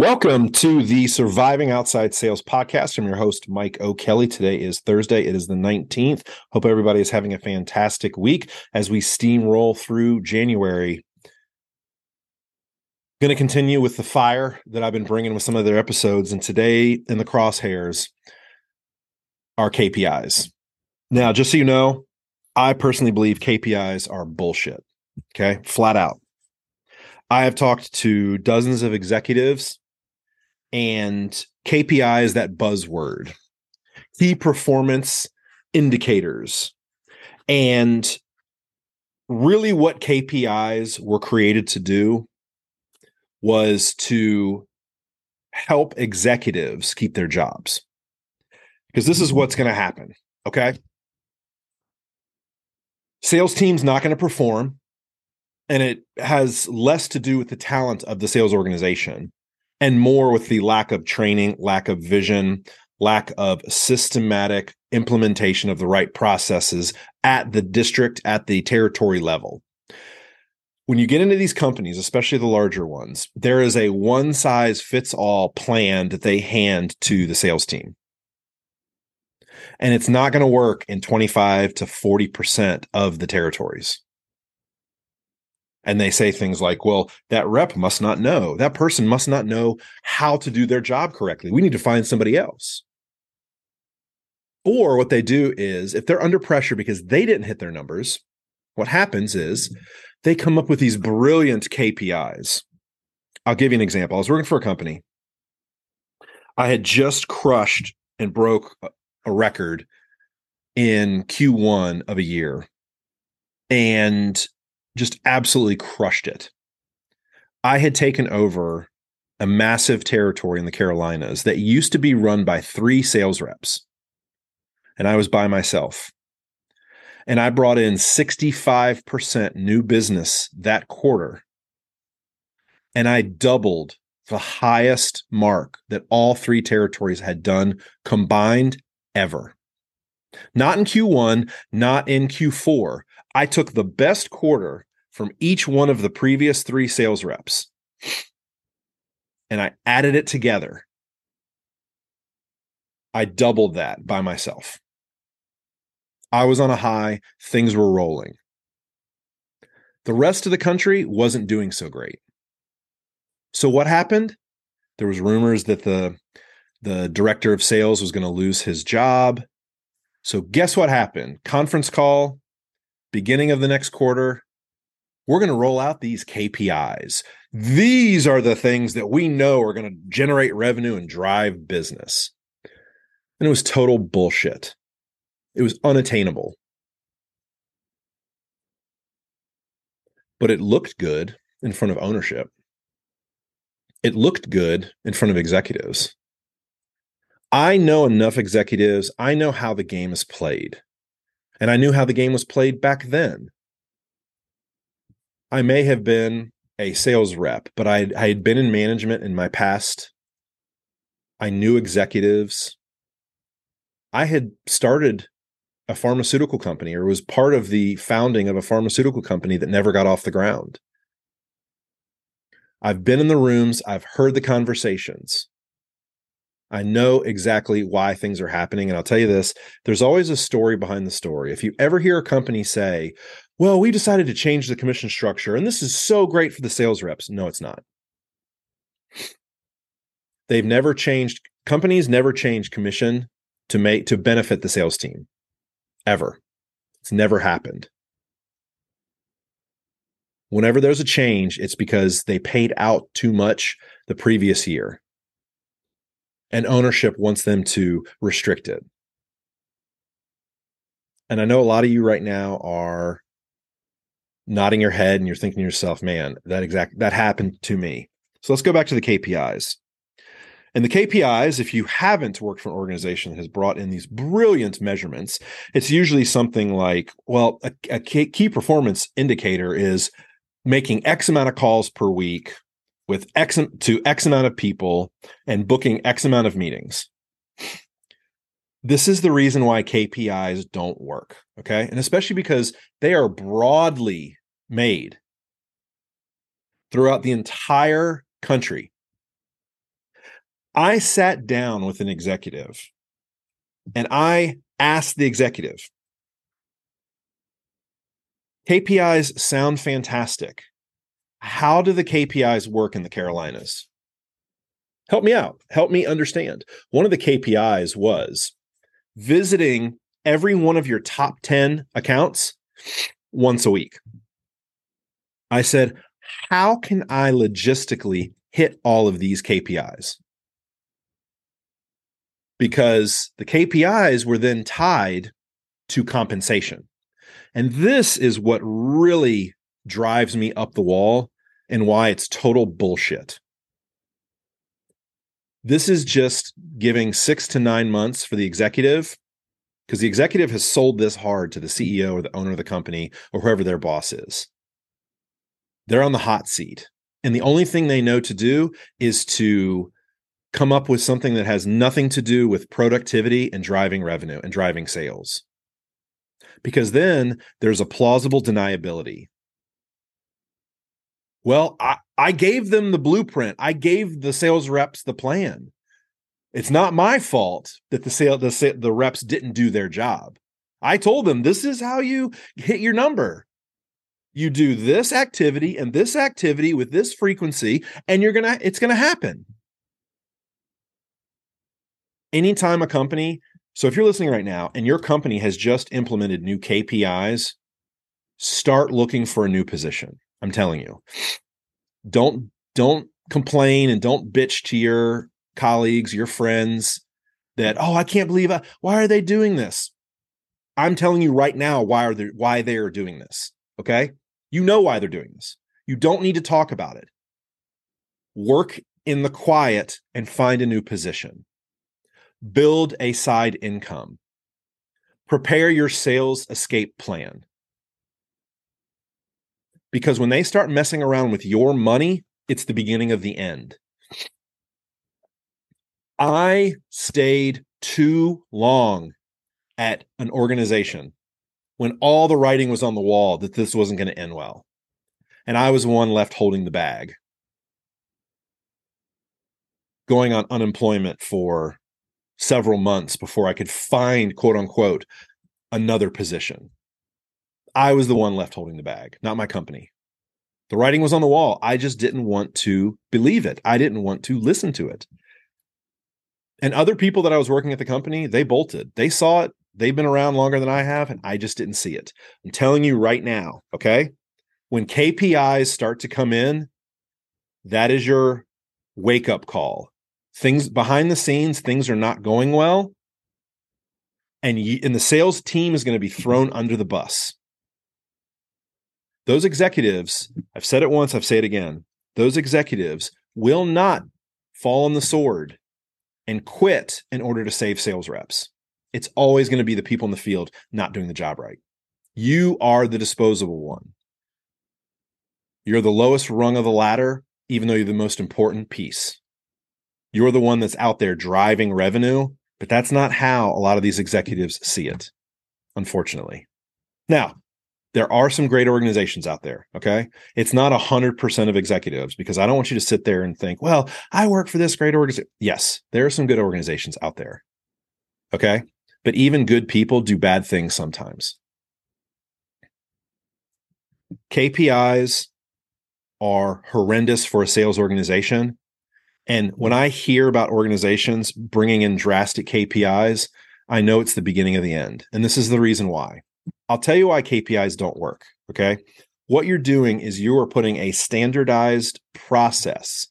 Welcome to the Surviving Outside Sales podcast. I'm your host, Mike O'Kelly. Today is Thursday. It is the 19th. Hope everybody is having a fantastic week as we steamroll through January. Going to continue with the fire that I've been bringing with some of their episodes. And today in the crosshairs are KPIs. Now, just so you know, I personally believe KPIs are bullshit. Okay. Flat out. I have talked to dozens of executives and KPI is that buzzword, key performance indicators. And really, what KPIs were created to do was to help executives keep their jobs. Because this is mm-hmm. what's going to happen. Okay. Sales team's not going to perform, and it has less to do with the talent of the sales organization and more with the lack of training, lack of vision, lack of systematic implementation of the right processes at the district, at the territory level. When you get into these companies, especially the larger ones, there is a one size fits all plan that they hand to the sales team. And it's not going to work in 25 to 40% of the territories and they say things like, well, that rep must not know, that person must not know how to do their job correctly. We need to find somebody else. Or what they do is, if they're under pressure because they didn't hit their numbers, what happens is they come up with these brilliant KPIs. I'll give you an example. I was working for a company. I had just crushed and broke a record in Q1 of a year. And just absolutely crushed it. I had taken over a massive territory in the Carolinas that used to be run by three sales reps. And I was by myself. And I brought in 65% new business that quarter. And I doubled the highest mark that all three territories had done combined ever. Not in Q1, not in Q4, I took the best quarter from each one of the previous three sales reps and I added it together. I doubled that by myself. I was on a high, things were rolling. The rest of the country wasn't doing so great. So what happened? There was rumors that the the director of sales was going to lose his job. So guess what happened? Conference call, beginning of the next quarter, we're going to roll out these KPIs. These are the things that we know are going to generate revenue and drive business. And it was total bullshit. It was unattainable. But it looked good in front of ownership. It looked good in front of executives. I know enough executives. I know how the game is played. And I knew how the game was played back then. I may have been a sales rep, but I, I had been in management in my past. I knew executives. I had started a pharmaceutical company or was part of the founding of a pharmaceutical company that never got off the ground. I've been in the rooms, I've heard the conversations. I know exactly why things are happening. And I'll tell you this there's always a story behind the story. If you ever hear a company say, well, we decided to change the commission structure and this is so great for the sales reps, no, it's not. They've never changed, companies never change commission to make to benefit the sales team ever. It's never happened. Whenever there's a change, it's because they paid out too much the previous year and ownership wants them to restrict it. And I know a lot of you right now are nodding your head and you're thinking to yourself, man, that exact that happened to me. So let's go back to the KPIs. And the KPIs, if you haven't worked for an organization that has brought in these brilliant measurements, it's usually something like, well, a, a key performance indicator is making X amount of calls per week with X to X amount of people and booking X amount of meetings. This is the reason why KPIs don't work. Okay. And especially because they are broadly made throughout the entire country. I sat down with an executive and I asked the executive, KPIs sound fantastic. How do the KPIs work in the Carolinas? Help me out. Help me understand. One of the KPIs was visiting every one of your top 10 accounts once a week. I said, How can I logistically hit all of these KPIs? Because the KPIs were then tied to compensation. And this is what really drives me up the wall and why it's total bullshit. This is just giving six to nine months for the executive because the executive has sold this hard to the CEO or the owner of the company or whoever their boss is. They're on the hot seat. And the only thing they know to do is to come up with something that has nothing to do with productivity and driving revenue and driving sales. Because then there's a plausible deniability. Well, I, I gave them the blueprint. I gave the sales reps the plan. It's not my fault that the sale the the reps didn't do their job. I told them this is how you hit your number. You do this activity and this activity with this frequency and you're going to it's going to happen. Anytime a company, so if you're listening right now and your company has just implemented new KPIs, start looking for a new position. I'm telling you. Don't don't complain and don't bitch to your colleagues, your friends that oh, I can't believe I, why are they doing this? I'm telling you right now why are they why they are doing this. Okay? You know why they're doing this. You don't need to talk about it. Work in the quiet and find a new position. Build a side income. Prepare your sales escape plan because when they start messing around with your money, it's the beginning of the end. I stayed too long at an organization when all the writing was on the wall that this wasn't going to end well. And I was the one left holding the bag, going on unemployment for several months before I could find, quote unquote, another position. I was the one left holding the bag, not my company. The writing was on the wall. I just didn't want to believe it. I didn't want to listen to it. And other people that I was working at the company, they bolted. They saw it. They've been around longer than I have, and I just didn't see it. I'm telling you right now, okay? When KPIs start to come in, that is your wake up call. Things behind the scenes, things are not going well. And, you, and the sales team is going to be thrown under the bus those executives, I've said it once, I've said it again, those executives will not fall on the sword and quit in order to save sales reps. It's always going to be the people in the field not doing the job right. You are the disposable one. You're the lowest rung of the ladder, even though you're the most important piece. You're the one that's out there driving revenue, but that's not how a lot of these executives see it, unfortunately. Now, there are some great organizations out there. Okay. It's not a hundred percent of executives because I don't want you to sit there and think, well, I work for this great organization. Yes, there are some good organizations out there. Okay. But even good people do bad things sometimes. KPIs are horrendous for a sales organization. And when I hear about organizations bringing in drastic KPIs, I know it's the beginning of the end. And this is the reason why. I'll tell you why KPIs don't work. Okay. What you're doing is you are putting a standardized process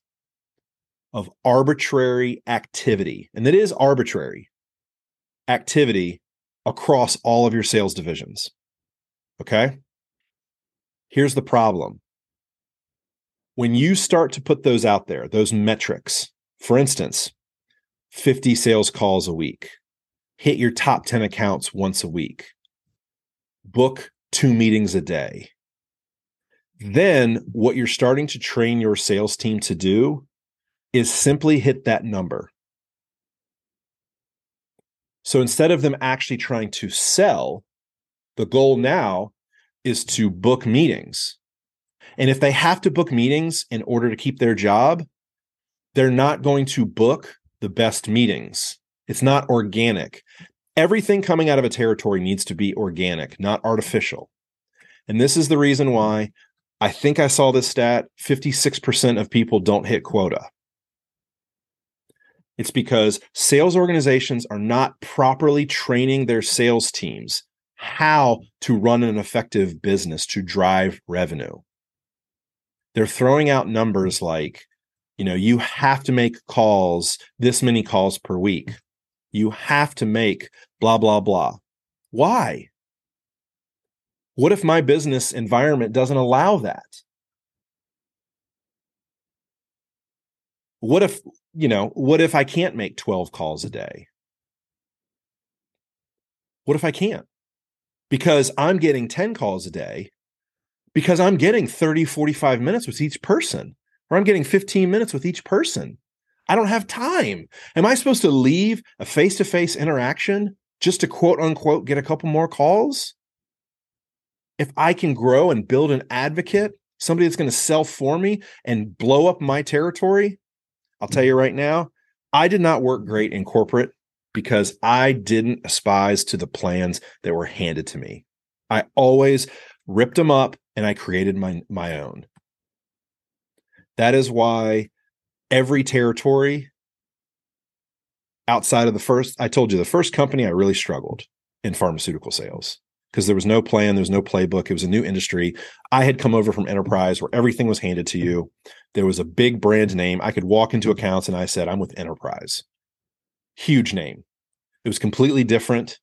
of arbitrary activity, and that is arbitrary activity across all of your sales divisions. Okay. Here's the problem when you start to put those out there, those metrics, for instance, 50 sales calls a week, hit your top 10 accounts once a week, book two meetings a day. Then what you're starting to train your sales team to do is simply hit that number. So instead of them actually trying to sell, the goal now is to book meetings. And if they have to book meetings in order to keep their job, they're not going to book the best meetings. It's not organic. Everything coming out of a territory needs to be organic, not artificial. And this is the reason mm-hmm. why I think I saw this stat 56% of people don't hit quota. It's because sales organizations are not properly training their sales teams how to run an effective business to drive revenue. They're throwing out numbers mm-hmm. like, you know, you have to make calls, this many calls per week. You have to make blah, blah, blah. Why? What if my business environment doesn't allow that? What if, you know, what if I can't make 12 calls a day? What if I can't? Because I'm getting 10 calls a day because I'm getting 30, 45 minutes with each person, or I'm getting 15 minutes with each person. I don't have time. Am I supposed to leave a face to face interaction just to quote unquote get a couple more calls? If I can grow and build an advocate, somebody that's going to sell for me and blow up my territory, I'll tell you right now, I did not work great in corporate because I didn't aspise to the plans that were handed to me. I always ripped them up and I created my my own. That is why every territory outside of the first, I told you the first company I really struggled in pharmaceutical sales because there was no plan, there was no playbook. It was a new industry. I had come over from enterprise where everything was handed to you. There was a big brand name. I could walk into accounts and I said, I'm with enterprise. Huge name. It was completely different.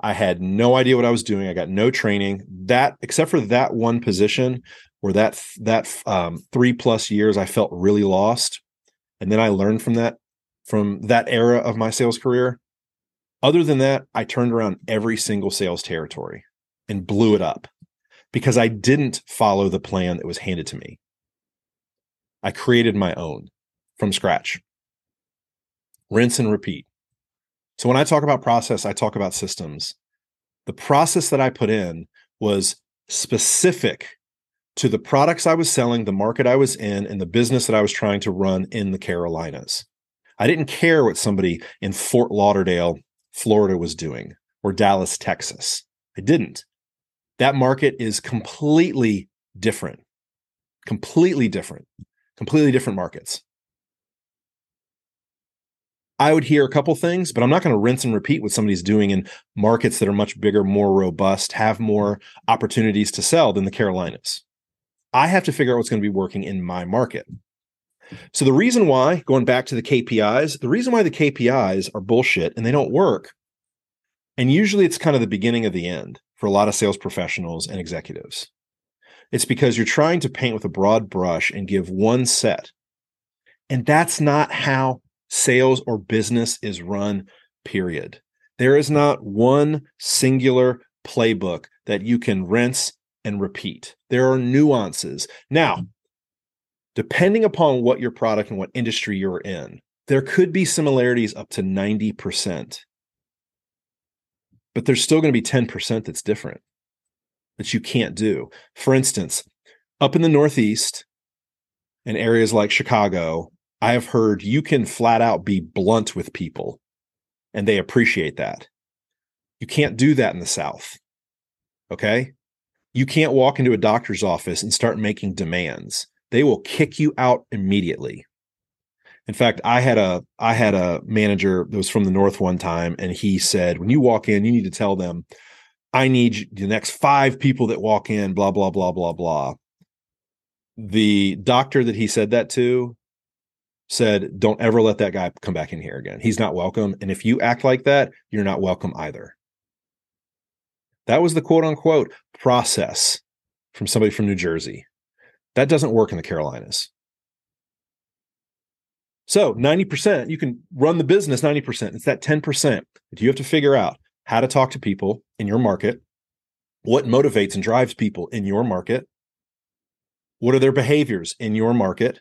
I had no idea what I was doing. I got no training. That, except for that one position where that that um, three plus years, I felt really lost. And then I learned from that from that era of my sales career. Other than that, I turned around every single sales territory and blew it up because I didn't follow the plan that was handed to me. I created my own from scratch. Rinse and repeat. So when I talk about process, I talk about systems. The process that I put in was specific to the products I was selling, the market I was in, and the business that I was trying to run in the Carolinas. I didn't care what somebody in Fort Lauderdale, Florida was doing or Dallas, Texas. I didn't. That market is completely different, completely different, completely different markets. I would hear a couple things, but I'm not going to rinse and repeat what somebody's doing in markets that are much bigger, more robust, have more opportunities to sell than the Carolinas. I have to figure out what's going to be working in my market. So the reason why, going back to the KPIs, the reason why the KPIs are bullshit and they don't work, and usually it's kind of the beginning of the end for a lot of sales professionals and executives. It's because you're trying to paint with a broad brush and give one set. And that's not how sales or business is run, period. There is not one singular playbook that you can rinse and repeat. There are nuances. Now, depending upon what your product and what industry you're in, there could be similarities up to 90%. But there's still going to be 10% that's different that you can't do. For instance, up in the Northeast, in areas like Chicago, I have heard you can flat out be blunt with people and they appreciate that. You can't do that in the South. Okay. You can't walk into a doctor's office and start making demands. They will kick you out immediately. In fact, I had a I had a manager that was from the north one time and he said when you walk in you need to tell them I need the next 5 people that walk in blah blah blah blah blah. The doctor that he said that to said, Don't ever let that guy come back in here again. He's not welcome. And if you act like that, you're not welcome either. That was the quote unquote process from somebody from New Jersey. That doesn't work in the Carolinas. So 90%, you can run the business 90%. It's that 10% that you have to figure out how to talk to people in your market, what motivates and drives people in your market, what are their behaviors in your market,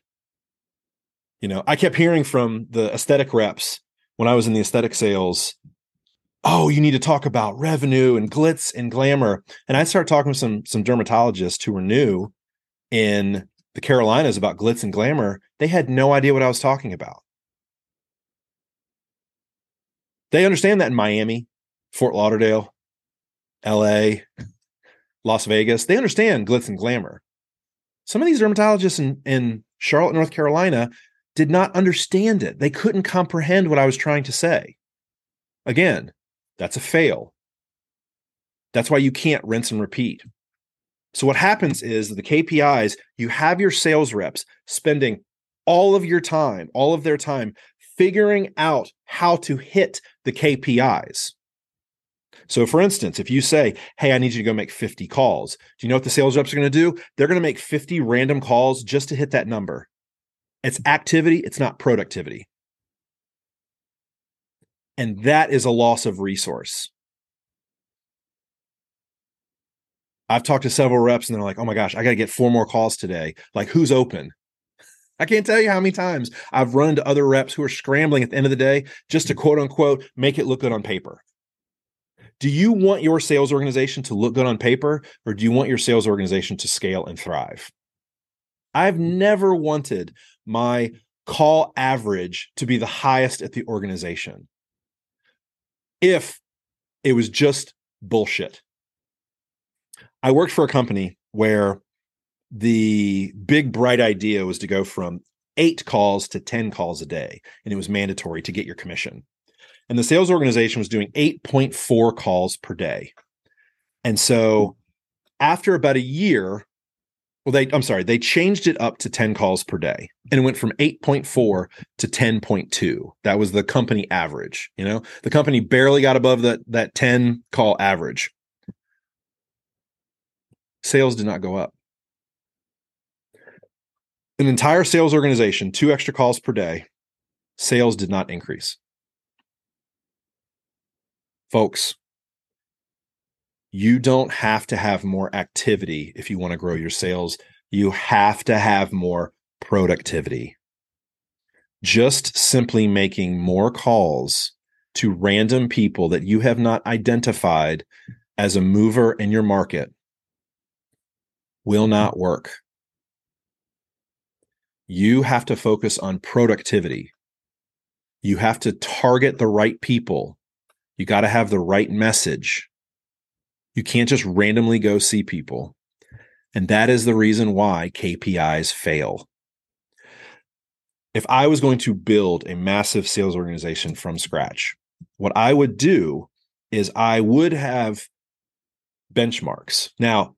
you know, I kept hearing from the aesthetic reps when I was in the aesthetic sales, oh, you need to talk about revenue and glitz and glamour. And I started talking with some some dermatologists who were new in the Carolinas about glitz and glamour. They had no idea what I was talking about. They understand that in Miami, Fort Lauderdale, LA, Las Vegas. They understand glitz and glamour. Some of these dermatologists in, in Charlotte, North Carolina did not understand it. They couldn't comprehend what I was trying to say. Again, that's a fail. That's why you can't rinse and repeat. So, what happens is the KPIs, you have your sales reps spending all of your time, all of their time figuring out how to hit the KPIs. So, for instance, if you say, Hey, I need you to go make 50 calls, do you know what the sales reps are going to do? They're going to make 50 random calls just to hit that number. It's activity, it's not productivity. And that is a loss of resource. I've talked to several reps and they're like, oh my gosh, I got to get four more calls today. Like, who's open? I can't tell you how many times I've run into other reps who are scrambling at the end of the day just to mm. quote unquote make it look good on paper. Do you want your sales organization to look good on paper or do you want your sales organization to scale and thrive? I've mm. never wanted my call average to be the highest at the organization. If it was just bullshit. I worked for a company where the big bright idea was to go from eight calls to 10 calls a day, and it was mandatory to get your commission. And the sales organization was doing 8.4 calls per day. And so after about a year, well they i'm sorry they changed it up to 10 calls per day and it went from 8.4 to 10.2 that was the company average you know? The company barely got above that that 10 call average. Sales did not go up. An entire sales organization two extra calls per day sales did not increase. Folks you don't have to have more activity if you want to grow your sales. You have to have more productivity. Just simply making more calls to random people that you have not identified as a mover in your market will not work. You have to focus on productivity. You have to target the right people. You got to have the right message. You can't just randomly go see people. And that is the reason why KPIs fail. If I was going to build a massive sales organization from scratch, what I would do is I would have benchmarks. Now,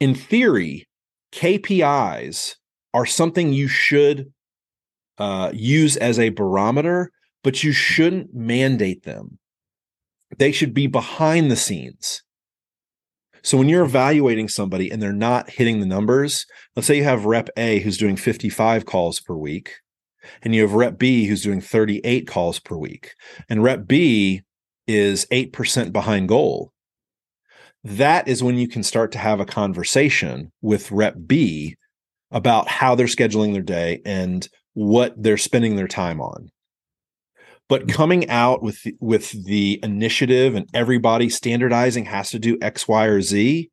in theory, KPIs are something you should uh, use as a barometer, but you shouldn't mandate them. They should be behind the scenes. So when you're evaluating somebody and they're not hitting the numbers, let's say you have rep A who's doing 55 calls per week, and you have rep B who's doing 38 calls per week, and rep B is 8% behind goal. That is when you can start to have a conversation with rep B about how they're scheduling their day and what they're spending their time on. But coming out with the, with the initiative and everybody standardizing has to do X, Y, or Z,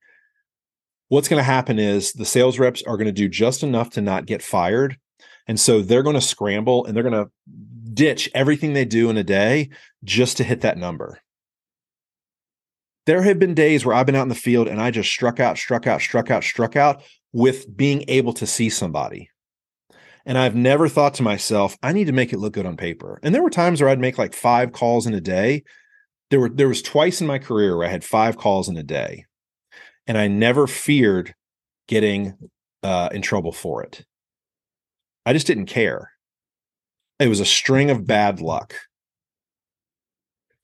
what's going to happen is the sales reps are going to do just enough to not get fired. And so they're going to scramble and they're going to ditch everything they do in a day just to hit that number. There have been days where I've been out in the field and I just struck out, struck out, struck out, struck out with being able to see somebody. And I've never thought to myself, I need to make it look good on paper. And there were times where I'd make like five calls in a day. There were there was twice in my career where I had five calls in a day. And I never feared getting uh, in trouble for it. I just didn't care. It was a string of bad luck.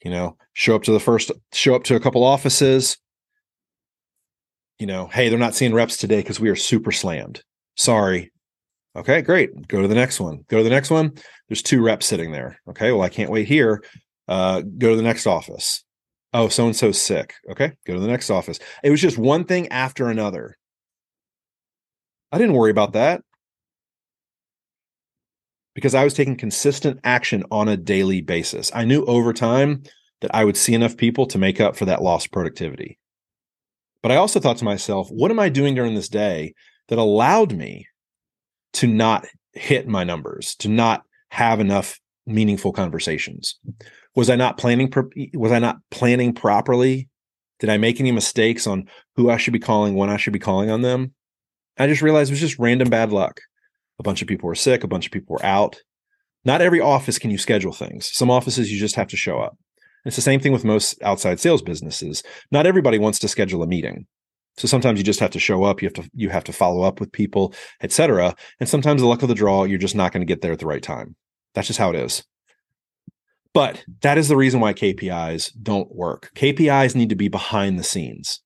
You know, show up to the first, show up to a couple offices. You know, hey, they're not seeing reps today because we are super slammed. Sorry, Okay, great. Go to the next one. Go to the next one. There's two reps sitting there. Okay, well, I can't wait here. Uh, go to the next office. Oh, so and so's sick. Okay, go to the next office. It was just one thing after another. I didn't worry about that because I was taking consistent action on a daily basis. I knew over time that I would see enough people to make up for that lost productivity. But I also thought to myself, what am I doing during this day that allowed me to not hit my numbers, to not have enough meaningful conversations. Was I not planning? Was I not planning properly? Did I make any mistakes on who I should be calling, when I should be calling on them? I just realized it was just random bad luck. A bunch of people were sick, a bunch of people were out. Not every office can you schedule things. Some offices you just have to show up. It's the same thing with most outside sales businesses. Not everybody wants to schedule a meeting. So sometimes you just have to show up, you have to you have to follow up with people, etc. And sometimes the luck of the draw, you're just not going to get there at the right time. That's just how it is. But that is the reason why KPIs don't work. KPIs need to be behind the scenes,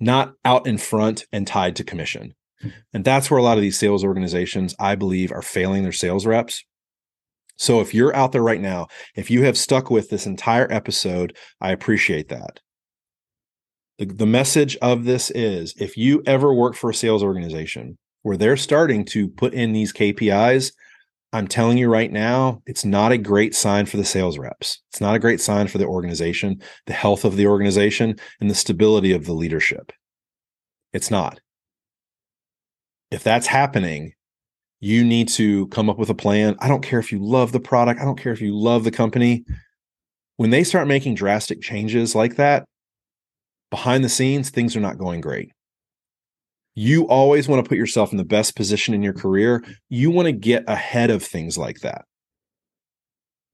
not out in front and tied to commission. Hmm. And that's where a lot of these sales organizations, I believe, are failing their sales reps. So if you're out there right now, if you have stuck with this entire episode, I appreciate that. The, the message of this is if you ever work for a sales organization where they're starting to put in these KPIs, I'm telling you right now, it's not a great sign for the sales reps. It's not a great sign for the organization, the health of the organization, and the stability of the leadership. It's not. If that's happening, you need to come up with a plan. I don't care if you love the product, I don't care if you love the company. When they start making drastic changes like that, behind the scenes, things are not going great you always want to put yourself in the best position in your career. You want to get ahead of things like that.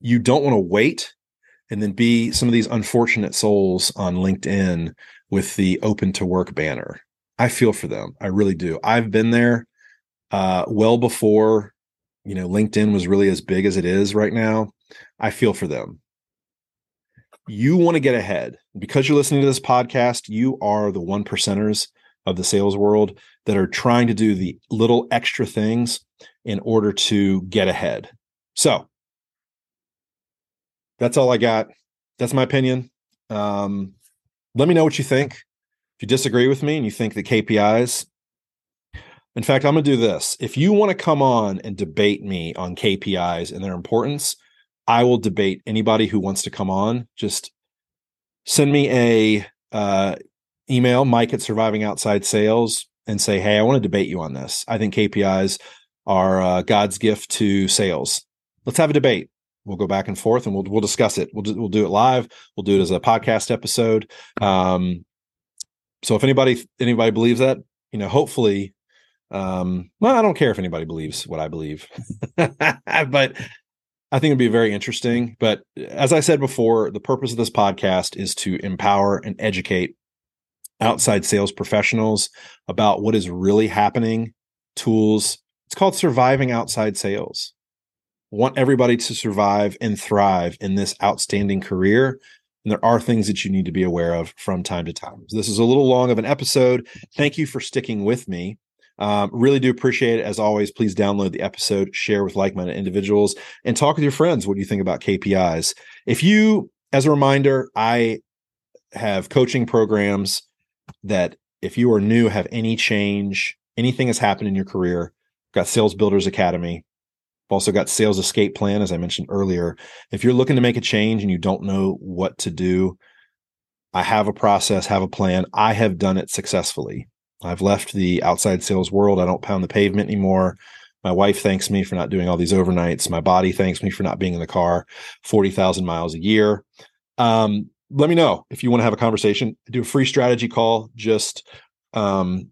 You don't want to wait and then be some of these unfortunate souls on LinkedIn with the open to work banner. I feel for them. I really do. I've been there uh, well before, you know, LinkedIn was really as big as it is right now. I feel for them. You want to get ahead because you're listening to this podcast. You are the one percenters of the sales world that are trying to do the little extra things in order to get ahead. So that's all I got. That's my opinion. Um, let me know what you think. If you disagree with me and you think that KPIs, in fact, I'm going to do this. If you want to come on and debate me on KPIs and their importance, I will debate anybody who wants to come on. Just send me a uh, email Mike at Surviving Outside Sales and say, "Hey, I want to debate you on this. I think KPIs are uh, God's gift to sales. Let's have a debate. We'll go back and forth, and we'll we'll discuss it. We'll do, we'll do it live. We'll do it as a podcast episode. Um, so if anybody anybody believes that, you know, hopefully, um, well, I don't care if anybody believes what I believe, but I think it'd be very interesting. But as I said before, the purpose of this podcast is to empower and educate outside sales professionals about what is really happening, tools. It's called surviving outside sales. want everybody to survive and thrive in this outstanding career. And there are things that you need to be aware of from time to time. So this is a little long of an episode. Thank you for sticking with me. Um, really do appreciate it. As always, please download the episode, share with like minded individuals, and talk with your friends. What do you think about KPIs? If you, as a reminder, I have coaching programs that if you are new, have any change, anything has happened in your career, got Sales Builders Academy. I've also got Sales Escape Plan, as I mentioned earlier. If you're looking to make a change and you don't know what to do, I have a process, have a plan. I have done it successfully. I've left the outside sales world. I don't pound the pavement anymore. My wife thanks me for not doing all these overnights. My body thanks me for not being in the car 40,000 miles a year. Um, let me know if you want to have a conversation. do a free strategy call. Just um,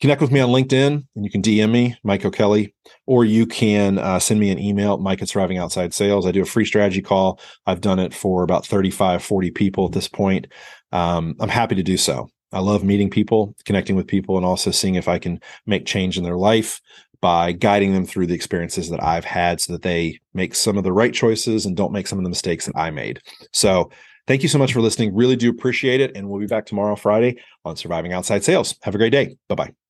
connect with me on LinkedIn and you can DM me, Mike O'Kelly, or you can uh, send me an email, Mike at Surviving Outside Sales. I do a free strategy call. I've done it for about 35, 40 people at this point. Um, I'm happy to do so. I love meeting people, connecting with people, and also seeing if I can make change in their life by guiding them through the experiences that I've had so that they make some of the right choices and don't make some of the mistakes that I made. So Thank you so much for listening. Really do appreciate it. And we'll be back tomorrow, Friday, on Surviving Outside Sales. Have a great day. Bye bye.